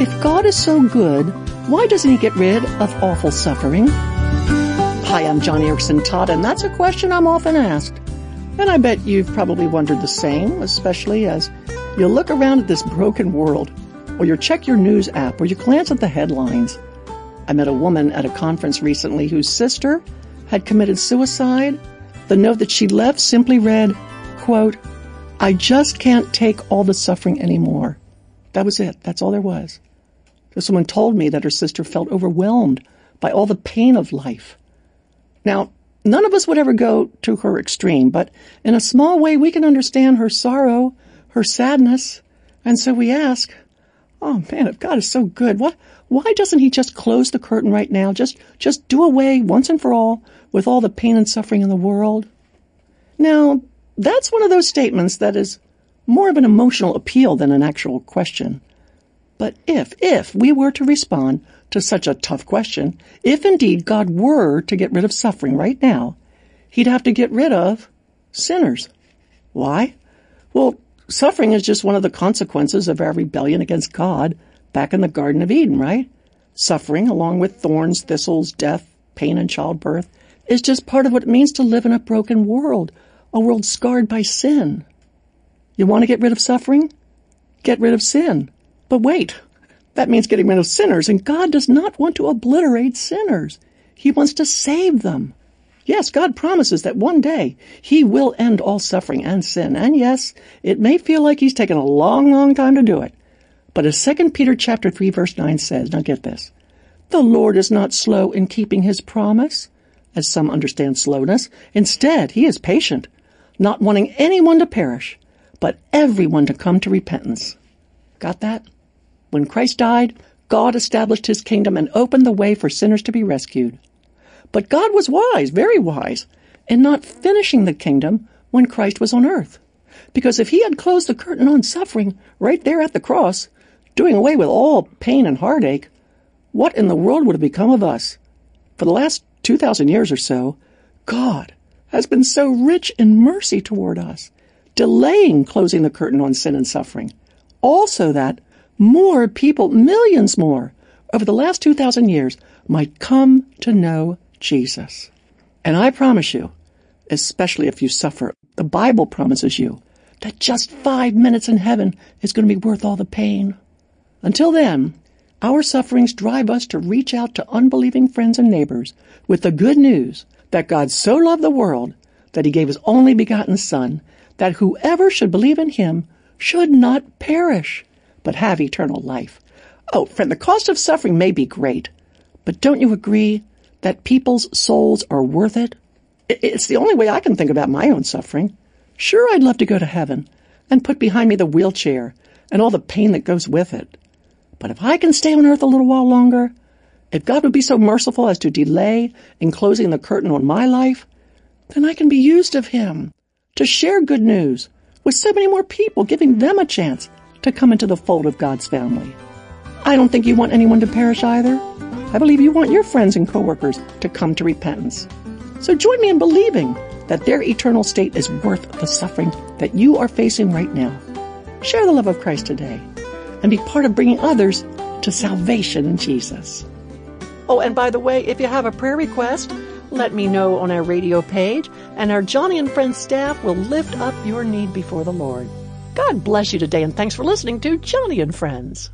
If God is so good, why doesn't he get rid of awful suffering? Hi, I'm Joni Eareckson Tada, and that's a question I'm often asked. And I bet you've probably wondered the same, especially as you look around at this broken world, or you check your news app, or you glance at the headlines. I met a woman at a conference recently whose sister had committed suicide. The note that she left simply read, quote, I just can't take all the suffering anymore. That was it. That's all there was. This woman told me that her sister felt overwhelmed by all the pain of life. Now, none of us would ever go to her extreme, but in a small way we can understand her sorrow, her sadness, and so we ask, oh man, if God is so good, what, why doesn't he just close the curtain right now? Just, just do away once and for all with all the pain and suffering in the world? Now, that's one of those statements that is more of an emotional appeal than an actual question. But if, if we were to respond to such a tough question, if indeed God were to get rid of suffering right now, he'd have to get rid of sinners. Why? Well, suffering is just one of the consequences of our rebellion against God back in the Garden of Eden, right? Suffering, along with thorns, thistles, death, pain, and childbirth, is just part of what it means to live in a broken world, a world scarred by sin. You want to get rid of suffering? Get rid of sin. But wait, that means getting rid of sinners, and God does not want to obliterate sinners. He wants to save them. Yes, God promises that one day He will end all suffering and sin. And yes, it may feel like He's taken a long, long time to do it. But as 2 Peter chapter 3 verse 9 says, now get this, the Lord is not slow in keeping His promise, as some understand slowness. Instead, He is patient, not wanting anyone to perish, but everyone to come to repentance. Got that? When Christ died, God established His kingdom and opened the way for sinners to be rescued. But God was wise, very wise, in not finishing the kingdom when Christ was on earth. Because if He had closed the curtain on suffering right there at the cross, doing away with all pain and heartache, what in the world would have become of us? For the last 2,000 years or so, God has been so rich in mercy toward us, delaying closing the curtain on sin and suffering, also that more people, millions more, over the last 2,000 years might come to know Jesus. And I promise you, especially if you suffer, the Bible promises you that just five minutes in heaven is going to be worth all the pain. Until then, our sufferings drive us to reach out to unbelieving friends and neighbors with the good news that God so loved the world that he gave his only begotten Son, that whoever should believe in him should not perish, but have eternal life. Oh, friend, the cost of suffering may be great, but don't you agree that people's souls are worth it? It's the only way I can think about my own suffering. Sure, I'd love to go to heaven and put behind me the wheelchair and all the pain that goes with it. But if I can stay on earth a little while longer, if God would be so merciful as to delay in closing the curtain on my life, then I can be used of Him to share good news with so many more people, giving them a chance to come into the fold of God's family. I don't think you want anyone to perish either. I believe you want your friends and coworkers to come to repentance. So join me in believing that their eternal state is worth the suffering that you are facing right now. Share the love of Christ today and be part of bringing others to salvation in Jesus. Oh, and by the way, if you have a prayer request, let me know on our radio page, and our Joni and Friends staff will lift up your need before the Lord. God bless you today, and thanks for listening to Joni and Friends.